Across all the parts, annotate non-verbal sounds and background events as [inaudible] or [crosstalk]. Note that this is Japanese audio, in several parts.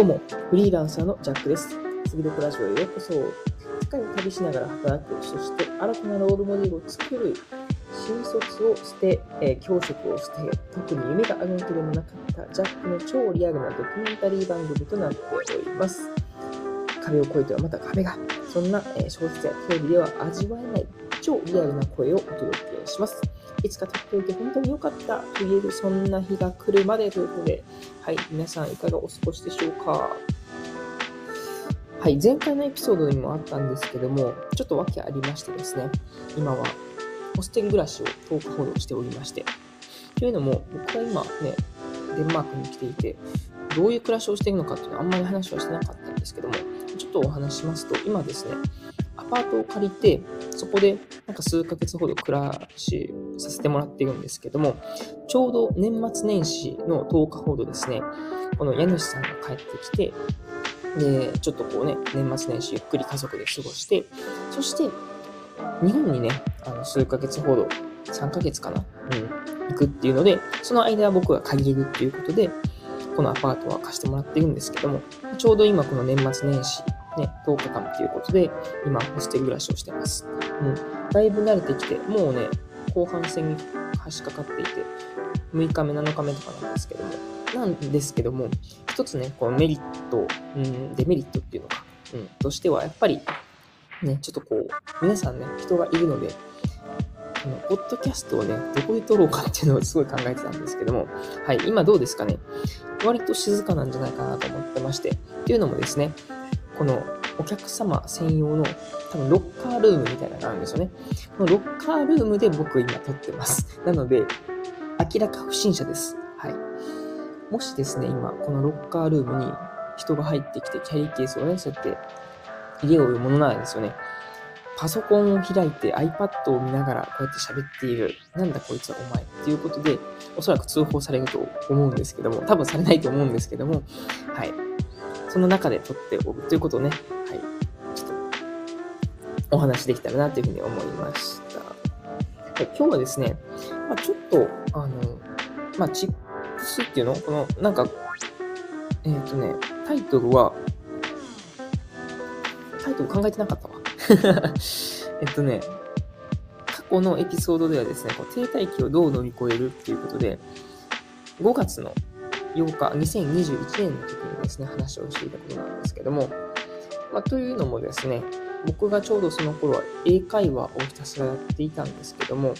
どうも、フリーランサーのジャックです。次どこラジオへようこそ。世界を旅しながら働く、そして新たなロールモデルを作る、新卒を捨て、えー教職を捨て、特に夢があるわけでもなかったジャックの超リアルなドキュメンタリー番組となっております。壁を越えてはまた壁が、そんな、えー小説やテレビでは味わえない超リアルな声をお届けします。いつか撮っておいて本当に良かったと言えるそんな日が来るまでということで、はい、皆さんいかがお過ごしでしょうかはい、前回のエピソードにもあったんですけども、ちょっと訳ありましてですね、今はホステル暮らしを10日ほどしておりまして、というのも、僕は今ね、デンマークに来ていて、どういう暮らしをしているのかっていうのはあんまり話はしてなかったんですけども、ちょっとお話しますと、今ですね、アパートを借りて、そこでなんか数ヶ月ほど暮らしさせてもらっているんですけども、ちょうど年末年始の10日ほどですね、この家主さんが帰ってきて、で、ちょっとこうね、年末年始ゆっくり家族で過ごして、そして、日本にね、あの数ヶ月ほど、3ヶ月かな、うん、行くっていうので、その間は僕が借りれるっていうことで、このアパートは貸してもらってるんですけども、ちょうど今この年末年始、ね、10日間っていうことで、今、ホステル暮らしをしてます。うん。だいぶ慣れてきて、もうね、後半戦に差し掛かっていて、6日目、7日目とかなんですけども、なんですけども、一つね、このメリット、うん、デメリットっていうのか、うん、としては、やっぱり、ね、ちょっとこう、皆さんね、人がいるので、このポッドキャストをね、どこで撮ろうかっていうのをすごい考えてたんですけども、はい、今どうですかね？割と静かなんじゃないかなと思ってまして、っていうのもですね、このお客様専用の多分ロッカールームみたいなのがあるんですよね。このロッカールームで僕今撮ってます。[laughs] なので、明らか不審者です。はい。もしですね、今、このロッカールームに人が入ってきて、キャリーケースをね、そうやって入れようものならですよね、パソコンを開いて iPad を見ながらこうやって喋っている。なんだこいつはお前っていうことで、おそらく通報されると思うんですけども、多分されないと思うんですけども、はい。その中で撮っておくということをね、はい。ちょっと、お話できたらなというふうに思いました。はい、今日はですね、まあ、ちょっと、あの、まあ、チップスっていうの？この、なんか、えっ、とね、タイトルは、タイトル考えてなかったわ。[laughs] えっとね、過去のエピソードではですね、こう停滞期をどう乗り越えるっていうことで、5月の8日、2021年の時にですね、話をしていたことなんですけども、まあ、というのもですね、僕がちょうどその頃は英会話をひたすらやっていたんですけども、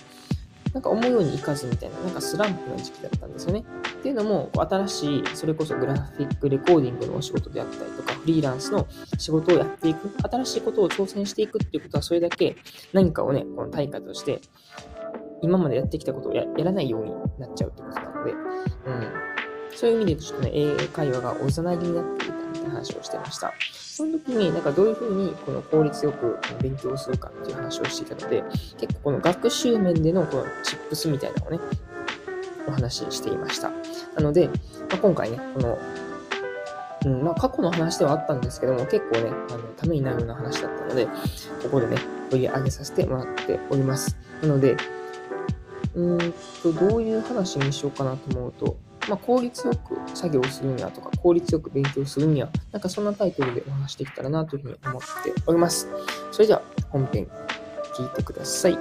なんか思うようにいかずみたいな、なんかスランプの時期だったんですよね。っていうのも、新しい、それこそグラフィックレコーディングのお仕事であったりとか、フリーランスの仕事をやっていく、新しいことを挑戦していくっていうことは、それだけ何かをね、この対価として、今までやってきたことをやらないようになっちゃうってことなので、うん。そういう意味でちょっとね、英会話がおざなりになっていたみたいな話をしてました。その時に、なんかどういうふうにこの効率よく勉強するかっていう話をしていたので、結構この学習面でのこのチップスみたいなのをね、お話ししていました。なので、まあ、今回ね、この、うん、まあ過去の話ではあったんですけども、結構ね、あの、ためになるような話だったので、ここでね、取り上げさせてもらっております。なので、うんと、どういう話にしようかなと思うと、まあ、効率よく作業するにはとか、効率よく勉強するには、なんかそんなタイトルでお話できたらなというふうに思っております。それでは本編聞いてください。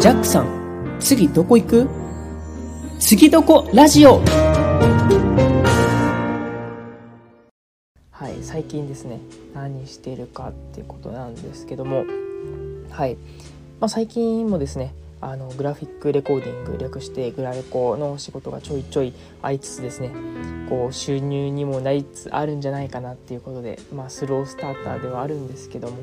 ジャックさん、次どこ行く？次どこラジオ？はい、最近ですね、何してるかっていうことなんですけども、はい、まあ、最近もですねあのグラフィックレコーディング略してグラレコの仕事がちょいちょいありつつですね。こう収入にもなりつつあるんじゃないかなっていうことで、まあ、スロースターターではあるんですけども、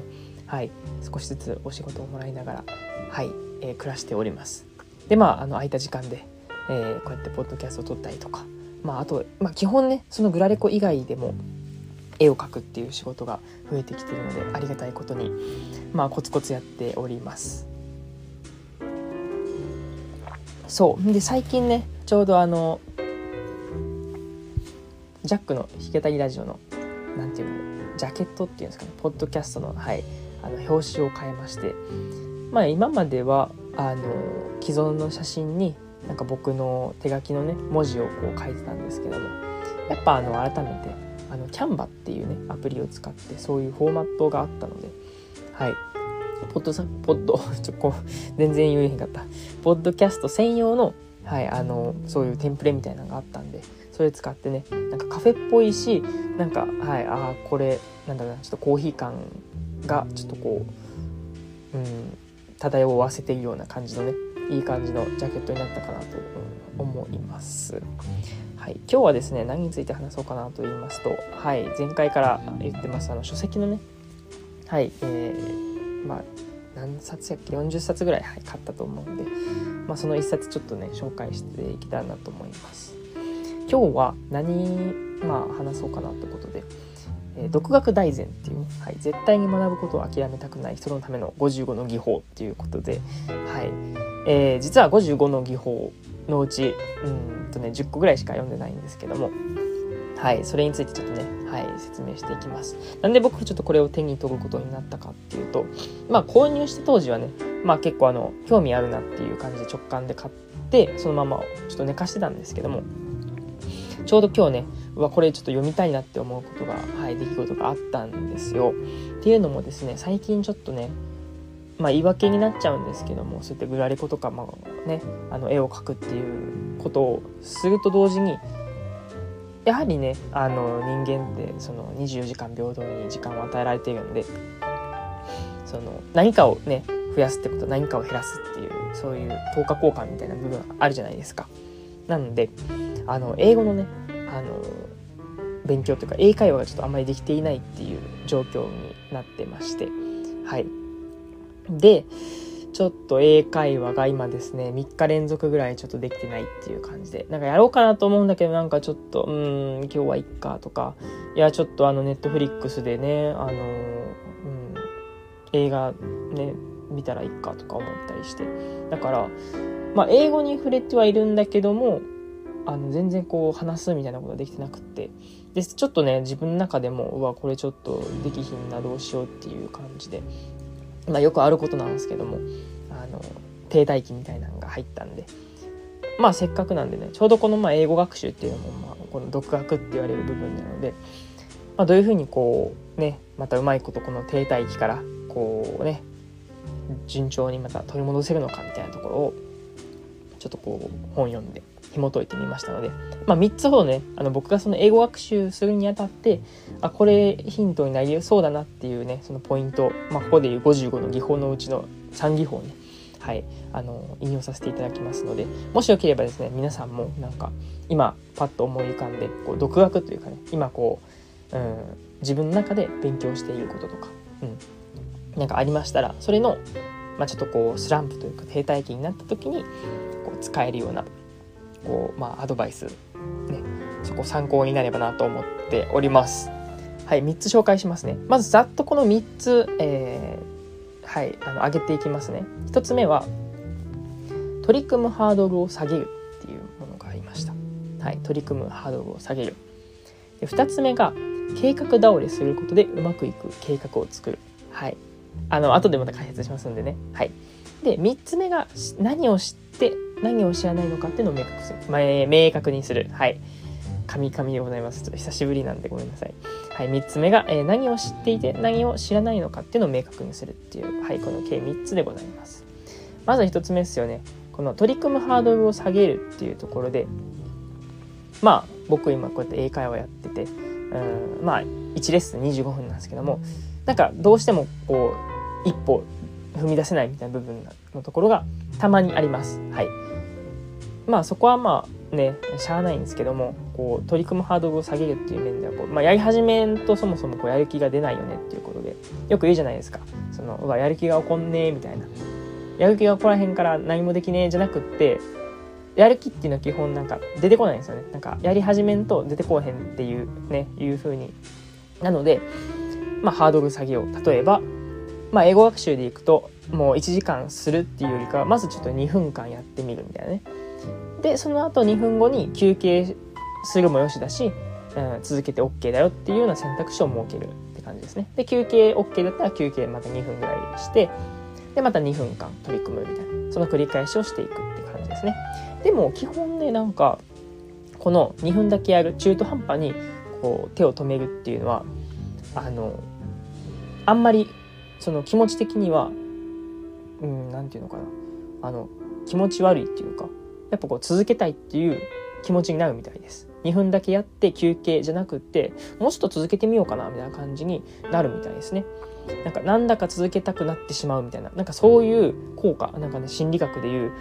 はい、少しずつお仕事をもらいながら、はい。えー暮らしております。でまああの空いた時間で、えーこうやってポッドキャストを撮ったりとか、まあ、あと、まあ、基本ねそのグラレコ以外でも絵を描くっていう仕事が増えてきてるのでありがたいことにまあコツコツやっております。そう。で最近ねちょうどあのジャックの弾けたりラジオのなんていうのジャケットっていうんですかねポッドキャストの,、はい、あの表紙を変えましてまあ今まではあの既存の写真になんか僕の手書きのね文字をこう書いてたんですけどもやっぱあの改めてあのキャンバっていうねアプリを使ってそういうフォーマットがあったのではい。ポッドさポッド [laughs] ちょこう全然言えへんかったポッドキャスト専用のはいあのそういうテンプレみたいなのがあったんでそれ使ってねなんかカフェっぽいしなんかはいああこれなんだろうなちょっとコーヒー感がちょっとこううん漂わせているような感じのねいい感じのジャケットになったかなと思います。はい、今日はですね何について話そうかなと言いますと、はい、前回から言ってますあの書籍のねはい、えー、まあ何冊やっけ？40冊ぐらい、はい、買ったと思うんで、まあ、その1冊ちょっとね紹介していきたいなと思います。今日は何、まあ、話そうかなということで、えー、独学大全っていう、はい、絶対に学ぶことを諦めたくない人のための55の技法っていうことで、はいえー、実は55の技法のうちうんとね10個ぐらいしか読んでないんですけどもはいそれについてちょっとねはい説明していきます。なんで僕ちょっとこれを手に取ることになったかっていうとまあ購入した当時はねまあ結構あの興味あるなっていう感じで直感で買ってそのままちょっと寝かしてたんですけどもちょうど今日ねうわこれちょっと読みたいなって思うことがはい出来事があったんですよ。っていうのもですね最近ちょっとねまあ、言い訳になっちゃうんですけどもそうやってグラレコとか、まあね、あの絵を描くっていうことをすると同時にやはりねあの人間ってその24時間平等に時間を与えられているのでその何かをね増やすってこと何かを減らすっていうそういう等価交換みたいな部分あるじゃないですか。なのであの英語のねあの勉強というか英会話がちょっとあんまりできていないっていう状況になってましてはいで、ちょっと英会話が今ですね、3日連続ぐらいちょっとできてないっていう感じで、なんかやろうかなと思うんだけど、なんかちょっと、うん、今日はいっかとか、いや、ちょっとあの、ネットフリックスでね、あの、うん、映画ね、見たらいいかとか思ったりして。だから、まあ、英語に触れてはいるんだけども、あの、全然こう、話すみたいなことができてなくって。で、ちょっとね、自分の中でも、うわ、これちょっとできひんな、どうしようっていう感じで、まあ、よくあることなんですけどもあの停滞期みたいなのが入ったんでまあせっかくなんでねちょうどこのまあ英語学習っていうのもまあこの独学って言われる部分なので、まあ、どういうふうにこうねまたうまいことこの停滞期からこうね順調にまた取り戻せるのかみたいなところをちょっとこう本読んで紐解いてみましたので、まあ、3つほどねあの僕がその英語学習するにあたってあこれヒントになりそうだなっていうねそのポイント、まあ、ここでいう55の技法のうちの3技法ねはい、あの引用させていただきますのでもしよければですね皆さんもなんか今パッと思い浮かんでこう独学というかね今こう、うん、自分の中で勉強していることとか、うん、なんかありましたらそれの、まあ、ちょっとこうスランプというか停滞期になった時にこう使えるようなこう、まあ、アドバイス、ね、そこ参考になればなと思っております。はい、3つ紹介しますね。まずざっとこの3つ、えー、はい、あの上げていきますね。1つ目は、取り組むハードルを下げるっていうものがありました。はい、取り組むハードルを下げる。で2つ目が、計画倒れすることでうまくいく計画を作る。はい。あの、後でまた解説しますんでね。はい。で、3つ目が、何を知って何を知らないのかっていうのを明確する、まあ、明確にする。はい。神々でございます。ちょっと久しぶりなんでごめんなさい。はい3つ目が、えー、何を知っていて何を知らないのかっていうのを明確にするっていう。はいこの計3つでございます。まず1つ目ですよね。この取り組むハードルを下げるっていうところでまあ僕今こうやって英会話やっててうんまあ1レッスン25分なんですけどもなんかどうしてもこう一歩踏み出せないみたいな部分のところがたまにあります。はい。まあそこはまあねしゃあないんですけどもこう取り組むハードルを下げるっていう面ではこう、まあ、やり始めんとそもそもこうやる気が出ないよねっていうことでよく言うじゃないですか。そのうわやる気が起こんねえみたいな。やる気が起こらへんから何もできねえじゃなくってやる気っていうのは基本なんか出てこないんですよね。なんかやり始めんと出てこへんっていうねいう風に。なのでまあハードル下げよう。例えばまあ英語学習でいくともう1時間するっていうよりかはまずちょっと2分間やってみるみたいなね。でその後2分後に休憩するもよしだし、うん、続けて OK だよっていうような選択肢を設けるって感じですね。で休憩 OK だったら休憩また2分ぐらいしてでまた2分間取り組むみたいなその繰り返しをしていくって感じですね。でも基本ねなんかこの2分だけやる中途半端にこう手を止めるっていうのはあのあんまりその気持ち的にはうん何て言うのかな。あの気持ち悪いっていうかやっぱこう続けたいっていう気持ちになるみたいです。2分だけやって休憩じゃなくってもうちょっと続けてみようかなみたいな感じになるみたいですね。なんかなんだか続けたくなってしまうみたいななんかそういう効果なんかね心理学でいう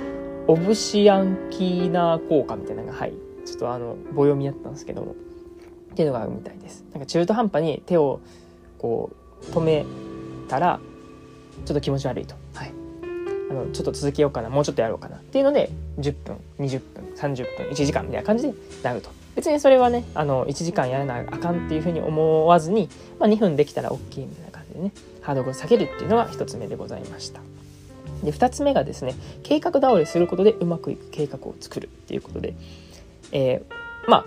オブシアンキーナー効果みたいなのがはいちょっとあの棒読みやったんですけどもっていうのがあるみたいです。なんか中途半端に手をこう止めたらちょっと気持ち悪いと。あのちょっと続けようかな。もうちょっとやろうかな。っていうので10分20分30分1時間みたいな感じでなると。別にそれはねあの1時間やらなあかんっていうふうに思わずに、まあ、2分できたら OK みたいな感じでねハードルを下げるっていうのが1つ目でございました。で2つ目がですね計画倒れすることでうまくいく計画を作るっていうことで、えー、まあ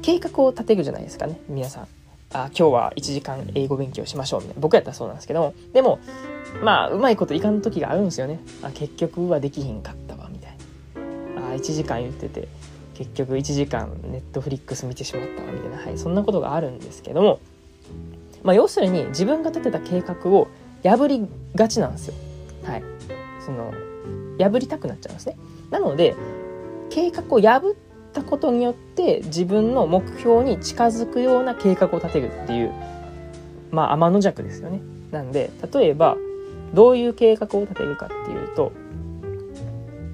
計画を立てるじゃないですかね皆さん。あ今日は1時間英語勉強しましょうみたいな。僕やったらそうなんですけどもでもまあうまいこといかん時があるんですよね。あ結局はできひんかったわみたいな。あ1時間言ってて結局1時間ネットフリックス見てしまったわみたいな。はいそんなことがあるんですけどもまあ要するに自分が立てた計画を破りがちなんですよ。はい。その破りたくなっちゃうんですね。なので計画を破ったことによって自分の目標に近づくような計画を立てるっていうまあ天の弱ですよね。なんで例えばどういう計画を立てるかっていうと、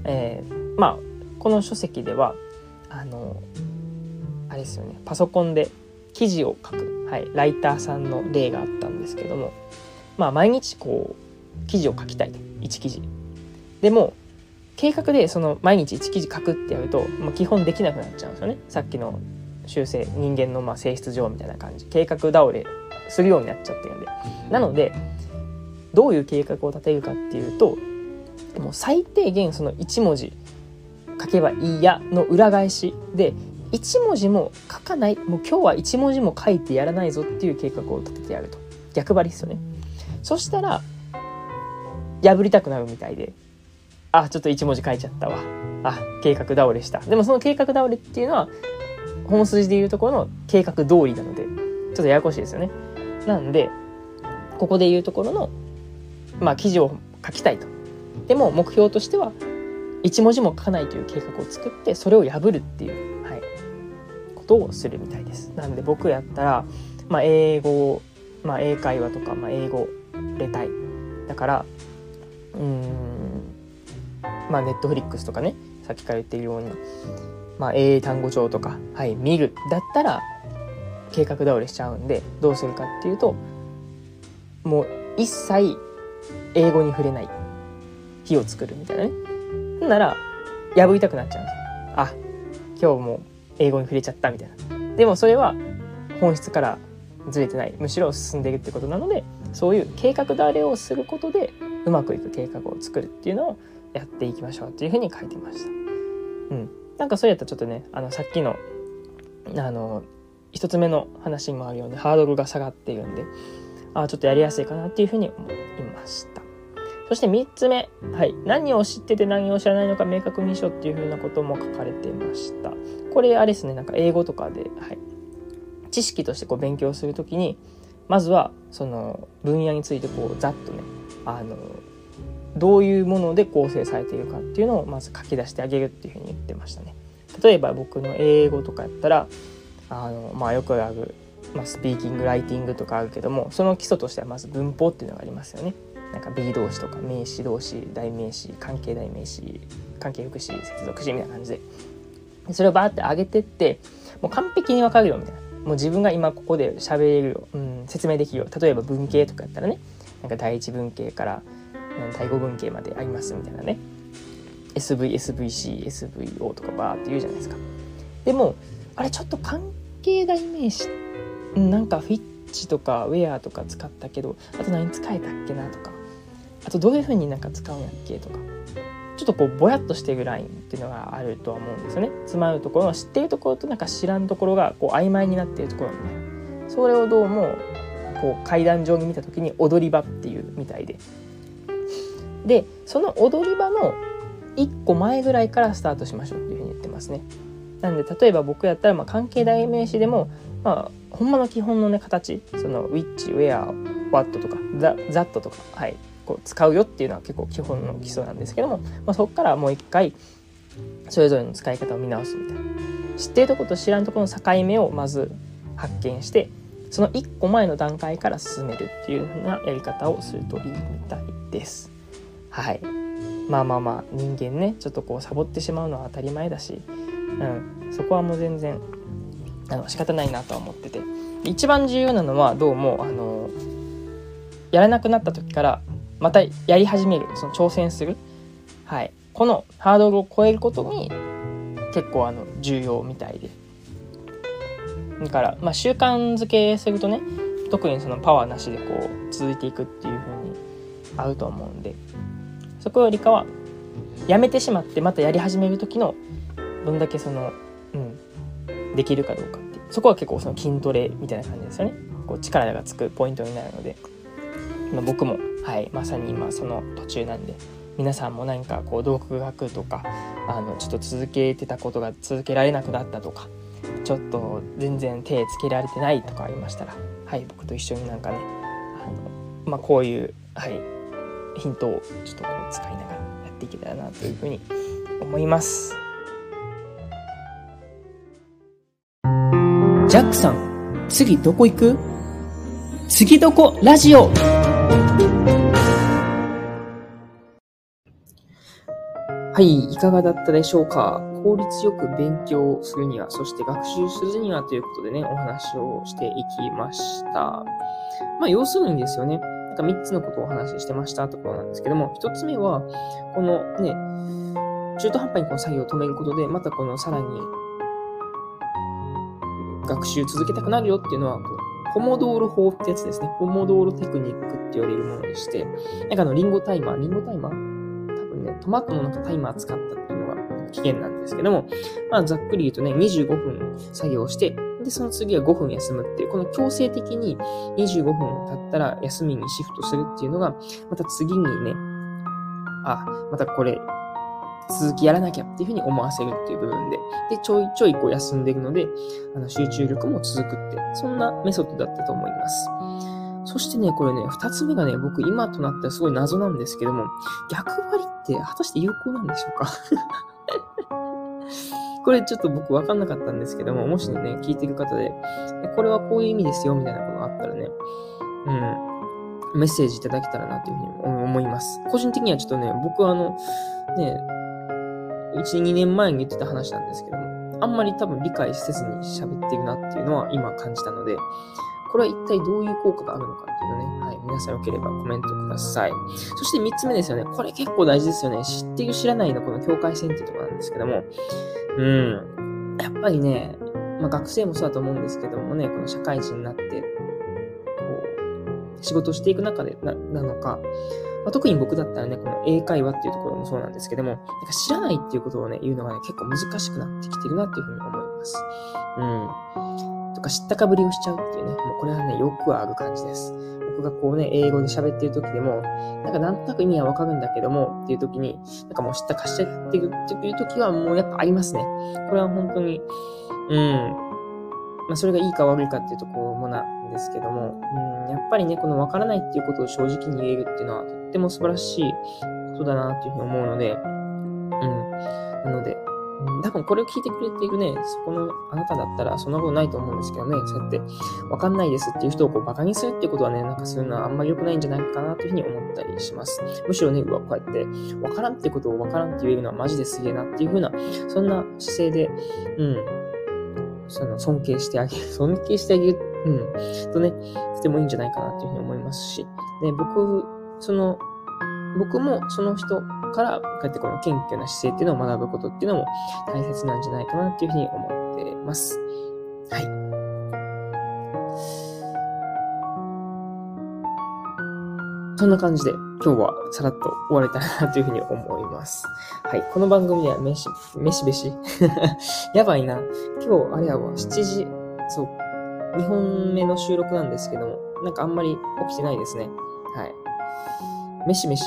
えー、まあこの書籍ではあのあれですよねパソコンで記事を書く、はい、ライターさんの例があったんですけどもまあ毎日こう記事を書きたいと1記事。でも計画でその毎日1記事書くってやると、まあ、基本できなくなっちゃうんですよね。さっきの修正人間のまあ性質上みたいな感じ。計画倒れするようになっちゃってるんで。なのでどういう計画を立てるかっていうともう最低限その1文字書けばいいやの裏返しで1文字も書かないもう今日は1文字も書いてやらないぞっていう計画を立ててやると。逆張りですよね。そしたら破りたくなるみたいで。あちょっと1文字書いちゃったわあ計画倒れしたでもその計画倒れっていうのは本筋でいうところの計画通りなのでちょっとややこしいですよねなんでここでいうところのまあ記事を書きたいとでも目標としては1文字も書かないという計画を作ってそれを破るっていう、はい、ことをするみたいです。なので僕やったら、まあ、英語、まあ、英会話とか、まあ、英語入れたい。だからうんまあネットフリックスとかねさっきから言っているように、まあ、英単語帳とか、はい、見るだったら計画倒れしちゃうんでどうするかっていうともう一切英語に触れない日を作るみたいなね。なら破りたくなっちゃうんですよ。あ今日も英語に触れちゃったみたいな。でもそれは本質からずれてない。むしろ進んでいるってことなのでそういう計画だれをすることでうまくいく計画を作るっていうのをやっていきましょうっていうふうに書いてました。うん、なんかそれやったらちょっとねあのさっきのあの一つ目の話にもあるようにハードルが下がっているんであちょっとやりやすいかなっていうふうに思いました。そして3つ目、はい、何を知ってて何を知らないのか明確にしろっていうふうなことも書かれてました。これあれですね、なんか英語とかで、はい、知識としてこう勉強するときに、まずはその分野についてこうざっとね、あの、どういうもので構成されているかっていうのをまず書き出してあげるっていうふうに言ってましたね。例えば僕の英語とかやったら、あの、まあよくある、まあ、スピーキング、ライティングとかあるけども、その基礎としてはまず文法っていうのがありますよね。なんか B 動詞とか名詞動詞代名詞関係代名詞関係副詞接続詞みたいな感じでそれをバーって上げてってもう完璧に分かるよみたいなもう自分が今ここで喋れるよ、うん、説明できるよ例えば文系とかやったらねなんか第一文系から第五文系までありますみたいなね。SVSVC SVO とかバーって言うじゃないですか。でもあれちょっと関係代名詞なんかフィッチとかウェアとか使ったけどあと何使えたっけなとか。あとどういう風になんか使うんやっけとか。ちょっとこうぼやっとしてるラインっていうのがあるとは思うんですよね。詰まるところの知っているところとなんか知らんところがこう曖昧になっているところみたいなそれをどうもこう階段上に見た時に踊り場っていうみたいで。でその踊り場の1個前ぐらいからスタートしましょうっていうふうに言ってますね。なんで例えば僕やったらま関係代名詞でもまあほんまの基本のね形その which, where, what とか that とかはいこう使うよっていうのは結構基本の基礎なんですけども、まあ、そこからもう一回それぞれの使い方を見直すみたいな知っているとこと知らんとこの境目をまず発見してその1個前の段階から進めるっていう風なやり方をするといいみたいです。はい。まあまあまあ人間ねちょっとこうサボってしまうのは当たり前だし、うん、そこはもう全然あの仕方ないなとは思ってて。一番重要なのはどうもあのやらなくなった時からまたやり始める。その挑戦する、はい、このハードルを超えることに結構あの重要みたいで。だから、まあ、習慣づけするとね特にそのパワーなしでこう続いていくっていう風に合うと思うんで。そこよりかはやめてしまってまたやり始める時のどんだけその、うん、できるかどうかって。そこは結構その筋トレみたいな感じですよね。こう力がつくポイントになるので、ま、僕も、はい、まさに今その途中なんで皆さんも何かこう独学とかあのちょっと続けてたことが続けられなくなったとかちょっと全然手つけられてないとかありましたらはい僕と一緒になんかねあの、まあ、こういう、はい、ヒントをちょっとこう使いながらやっていけたらなというふうに思います。ジャックさん、次どこ行く？次どこラジオ？はい、いかがだったでしょうか？効率よく勉強するには、そして学習するにはということでね、お話をしていきました。まあ、要するにですよね、3つのことをお話ししてましたところなんですけども、1つ目は、このね、中途半端にこの作業を止めることで、またこのさらに学習続けたくなるよっていうのは、ポモドーロ法ってやつですね。ポモドーロテクニックって言われるものでして、なんかあの、リンゴタイマー、リンゴタイマー？多分ねトマトの中タイマー使ったっていうのが危険なんですけども、まあ、ざっくり言うとね、25分作業して、で、その次は5分休むっていう、この強制的に25分経ったら休みにシフトするっていうのが、また次にね、あ、またこれ、続きやらなきゃっていうふうに思わせるっていう部分で、で、ちょいちょいこう休んでいるので、あの集中力も続くって、そんなメソッドだったと思います。そしてね、これね、二つ目がね、僕今となってはすごい謎なんですけども、逆割って果たして有効なんでしょうか？[laughs] これちょっと僕わかんなかったんですけども、もしね、聞いてる方で、これはこういう意味ですよ、みたいなことがあったらね、うん、メッセージいただけたらなというふうに思います。個人的にはちょっとね、僕はあの、ね、1、2年前に言ってた話なんですけども、あんまり多分理解せずに喋ってるなっていうのは今感じたので、これは一体どういう効果があるのかっていうのね、はい、皆さんよければコメントください。そして三つ目ですよね。これ結構大事ですよね。知ってる知らないのこの境界線っていうところなんですけども、うん。やっぱりね、まあ、学生もそうだと思うんですけどもね、この社会人になって、こう、仕事していく中でな、なのか、まあ、特に僕だったらね、この英会話っていうところもそうなんですけども、なんか知らないっていうことをね、言うのがね、結構難しくなってきてるなっていうふうに思います。うん。とか知ったかぶりをしちゃうっていうね、もうこれはね、よくある感じです。僕がこうね、英語で喋ってる時でも、なんかなんとなく意味はわかるんだけども、っていう時に、なんかもう知ったかしちゃってるっていう時はもうやっぱありますね。これは本当に、うん。まあそれがいいか悪いかっていうところもなんですけども、うん、やっぱりね、このわからないっていうことを正直に言えるっていうのはとっても素晴らしいことだなっていうふうに思うので、うん。なので、多分これを聞いてくれているね、そこのあなただったらそんなことないと思うんですけどね、そうやってわかんないですっていう人をこうバカにするっていうことはね、なんかそういうのはあんまり良くないんじゃないかなというふうに思ったりします。むしろね、うわ、こうやってわからんってことをわからんって言えるのはマジですげえなっていうふうな、そんな姿勢で、うん、その尊敬してあげる、[laughs] 尊敬してあげる、うん、とね、とてもいいんじゃないかなというふうに思いますし、ね、僕、その、僕もその人から、こうやってこの謙虚な姿勢っていうのを学ぶことっていうのも大切なんじゃないかなっていうふうに思ってます。はい。そんな感じで今日はさらっと終われたらなというふうに思います。はい。この番組ではめし、めしべしやばいな。今日、あれやわ、7時、そう、2本目の収録なんですけども、なんかあんまり起きてないですね。はい。めしめし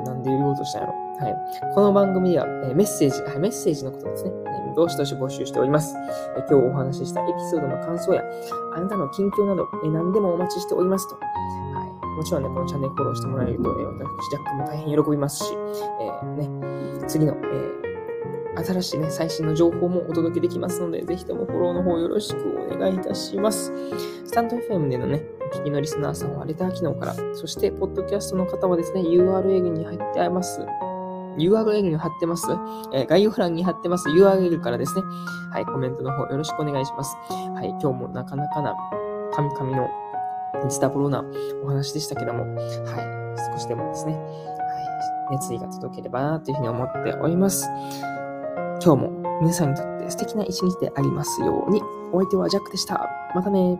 ってなんで言おうとしたんやろ。はい。この番組では、えメッセージ、はい、メッセージのことですね。どしどし募集しております。え今日お話ししたエピソードの感想や、あなたの近況など、え何でもお待ちしておりますと。はい。もちろんね、このチャンネルフォローしてもらえると、え私、ジャックも大変喜びますし、えー、ね、次の、えー新しいね、最新の情報もお届けできますので、ぜひともフォローの方よろしくお願いいたします。スタンド FM でのね、お聞きのリスナーさんはレター機能から、そして、ポッドキャストの方はですね、URL に入ってあります。URL に貼ってます。えー、概要欄に貼ってます URL からですね、はい、コメントの方よろしくお願いします。はい、今日もなかなかな、神々のズタボロなお話でしたけども、はい、少しでもですね、はい、熱意が届ければなというふうに思っております。今日も皆さんにとって素敵な一日でありますように。お相手はジャックでした。またね